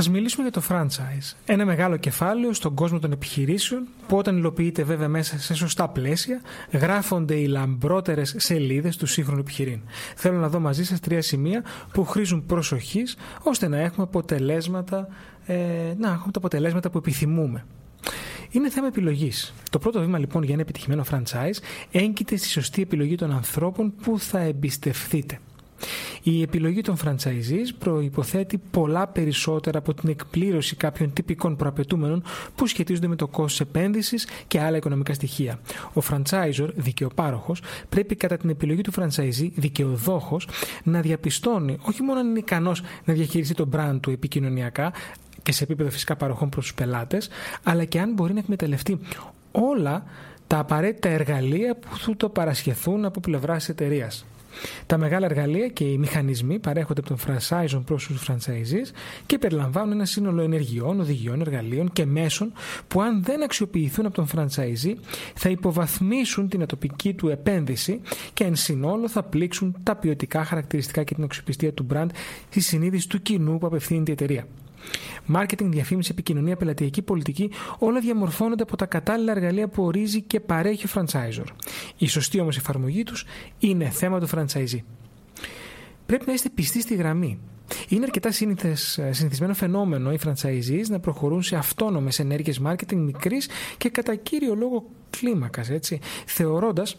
Ας μιλήσουμε για το franchise. Ένα μεγάλο κεφάλαιο στον κόσμο των επιχειρήσεων που όταν υλοποιείται βέβαια μέσα σε σωστά πλαίσια γράφονται οι λαμπρότερες σελίδες του σύγχρονου επιχειρήν. Θέλω να δω μαζί σας τρία σημεία που χρήζουν προσοχής ώστε να έχουμε αποτελέσματα, ε, να έχουμε τα αποτελέσματα που επιθυμούμε. Είναι θέμα επιλογής. Το πρώτο βήμα λοιπόν για ένα επιτυχημένο franchise έγκυται στη σωστή επιλογή των ανθρώπων που θα εμπιστευτείτε. Η επιλογή των franchisees προϋποθέτει πολλά περισσότερα από την εκπλήρωση κάποιων τυπικών προαπαιτούμενων που σχετίζονται με το κόστος επένδυσης και άλλα οικονομικά στοιχεία. Ο franchisor, δικαιοπάροχος, πρέπει κατά την επιλογή του franchisee, δικαιοδόχος, να διαπιστώνει όχι μόνο αν είναι ικανός να διαχειριστεί το brand του επικοινωνιακά, και σε επίπεδο φυσικά παροχών προς τους πελάτες, αλλά και αν μπορεί να εκμεταλλευτεί όλα τα απαραίτητα εργαλεία που θα το παρασχεθούν από πλευράς τη εταιρείας. Τα μεγάλα εργαλεία και οι μηχανισμοί παρέχονται από τον franchisor προς τους franchisees και περιλαμβάνουν ένα σύνολο ενεργειών, οδηγιών, εργαλείων και μέσων που αν δεν αξιοποιηθούν από τον franchisee θα υποβαθμίσουν την ατοπική του επένδυση και εν συνόλο θα πλήξουν τα ποιοτικά χαρακτηριστικά και την αξιοπιστία του brand στη συνείδηση του κοινού που απευθύνεται η εταιρεία. Μάρκετινγκ, διαφήμιση, επικοινωνία, πελατειακή πολιτική, όλα διαμορφώνονται από τα κατάλληλα εργαλεία που ορίζει και παρέχει ο franchisor. Η σωστή όμως εφαρμογή τους είναι θέμα του franchisee. Πρέπει να είστε πιστοί στη γραμμή. Είναι αρκετά σύνηθες, συνηθισμένο φαινόμενο οι franchisees να προχωρούν σε αυτόνομες ενέργειες marketing μικρής και κατά κύριο λόγο κλίμακας, έτσι, θεωρώντας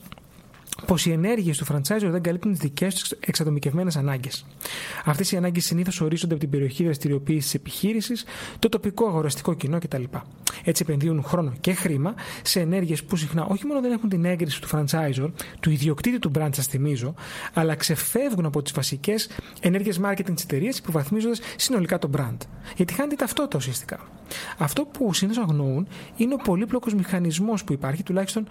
πως οι ενέργειες του franchisor δεν καλύπτουν τις δικές τους εξατομικευμένες ανάγκες. Αυτές οι ανάγκες συνήθως ορίζονται από την περιοχή δραστηριοποίησης τη επιχείρησης, το τοπικό αγοραστικό κοινό κτλ. Έτσι επενδύουν χρόνο και χρήμα σε ενέργειες που συχνά όχι μόνο δεν έχουν την έγκριση του franchisor, του ιδιοκτήτη του brand, σας θυμίζω, αλλά ξεφεύγουν από τις βασικές ενέργειες marketing της εταιρείας, υποβαθμίζοντας συνολικά το brand. Γιατί χάνεται ταυτότητα ουσιαστικά. Αυτό που συνήθως αγνοούν είναι ο πολύπλοκος μηχανισμός που υπάρχει, τουλάχιστον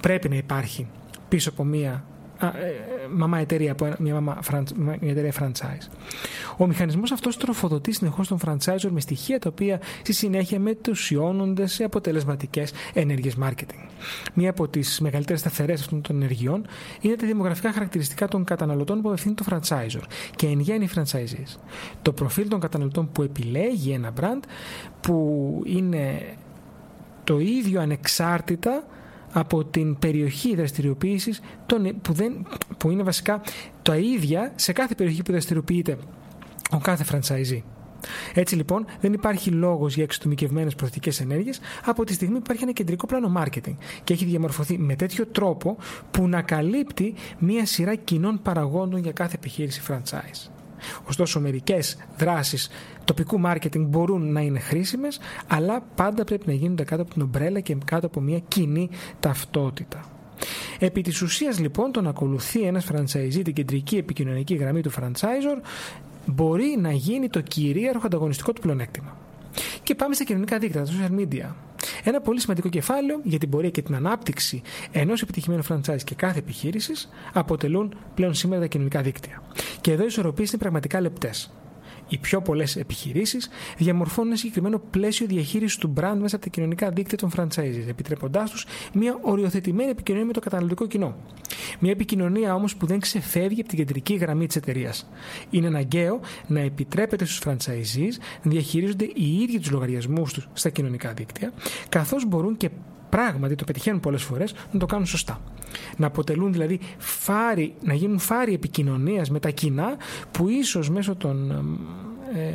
πρέπει να υπάρχει πίσω από μία ε, μαμά εταιρεία, από μια, μαμά, μια εταιρεία franchise. Ο μηχανισμός αυτός τροφοδοτεί συνεχώς τον franchisor με στοιχεία τα οποία στη συνέχεια μετουσιώνονται σε αποτελεσματικές ενέργειες marketing. Μία από τις μεγαλύτερες σταθερές αυτών των ενεργειών είναι τα δημογραφικά χαρακτηριστικά των καταναλωτών που απευθύνει το franchisor και εν γέννη franchisees. Το προφίλ των καταναλωτών που επιλέγει ένα brand που είναι το ίδιο ανεξάρτητα από την περιοχή δραστηριοποίησης που, που είναι βασικά τα ίδια σε κάθε περιοχή που δραστηριοποιείται ο κάθε franchisee. Έτσι λοιπόν δεν υπάρχει λόγος για εξατομικευμένες προθετικές ενέργειες από τη στιγμή που υπάρχει ένα κεντρικό πλάνο marketing και έχει διαμορφωθεί με τέτοιο τρόπο που να καλύπτει μία σειρά κοινών παραγόντων για κάθε επιχείρηση franchise. Ωστόσο, μερικές δράσεις τοπικού μάρκετινγκ μπορούν να είναι χρήσιμες, αλλά πάντα πρέπει να γίνονται κάτω από την ομπρέλα και κάτω από μια κοινή ταυτότητα. Επί της ουσίας λοιπόν το να ακολουθεί ένας franchisee την κεντρική επικοινωνική γραμμή του franchisor μπορεί να γίνει το κυρίαρχο ανταγωνιστικό του πλεονέκτημα. Και πάμε στα κοινωνικά δίκτυα, τα social media. Ένα πολύ σημαντικό κεφάλαιο για την πορεία και την ανάπτυξη ενός επιτυχημένου franchise και κάθε επιχείρησης αποτελούν πλέον σήμερα τα κοινωνικά δίκτυα. Και εδώ οι ισορροπίες είναι πραγματικά λεπτές. Οι πιο πολλές επιχειρήσεις διαμορφώνουν ένα συγκεκριμένο πλαίσιο διαχείρισης του brand μέσα από τα κοινωνικά δίκτυα των franchises, επιτρέποντάς τους μια οριοθετημένη επικοινωνία με το καταναλωτικό κοινό. Μια επικοινωνία όμως που δεν ξεφεύγει από την κεντρική γραμμή της εταιρείας. Είναι αναγκαίο να επιτρέπεται στους franchisees να διαχειρίζονται οι ίδιοι τους λογαριασμούς τους στα κοινωνικά δίκτυα, καθώς μπορούν και πράγματι το πετυχαίνουν πολλές φορές να το κάνουν σωστά. Να αποτελούν δηλαδή φάρι, να γίνουν φάρι επικοινωνίας με τα κοινά που ίσως μέσω των ε,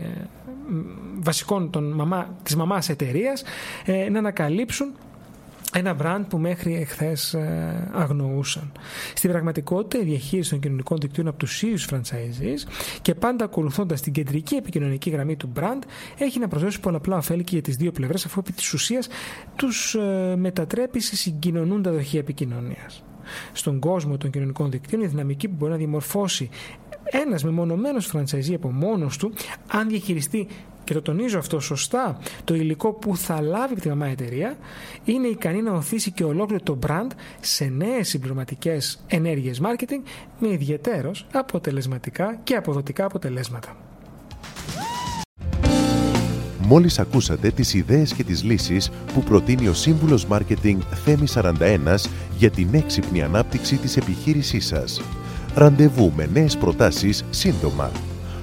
βασικών των μαμά, της μαμάς εταιρείας ε, να ανακαλύψουν ένα brand που μέχρι εχθές ε, αγνοούσαν. Στην πραγματικότητα, η διαχείριση των κοινωνικών δικτύων από τους ίδιους franchisees και πάντα ακολουθώντας την κεντρική επικοινωνική γραμμή του brand έχει να προσδώσει πολλαπλά ωφέλη και για τις δύο πλευρές, αφού επί της ουσίας τους ε, μετατρέπει σε συγκοινωνούντα δοχεία επικοινωνίας. Στον κόσμο των κοινωνικών δικτύων, η δυναμική που μπορεί να δημορφώσει ένας μεμονωμένος φραντσαϊζή από μόνος του, αν διαχειριστεί και το τονίζω αυτό σωστά, το υλικό που θα λάβει από τη μαμά εταιρεία είναι ικανή να οθήσει και ολόκληρο το brand σε νέες συμπληρωματικές ενέργειες marketing με ιδιαίτερος αποτελεσματικά και αποδοτικά αποτελέσματα. Μόλις ακούσατε τις ιδέες και τις λύσεις που προτείνει ο Σύμβουλος Μάρκετινγκ Θέμη 41 για την έξυπνη ανάπτυξη της επιχείρησής σας. Ραντεβού με νέες προτάσεις σύντομα.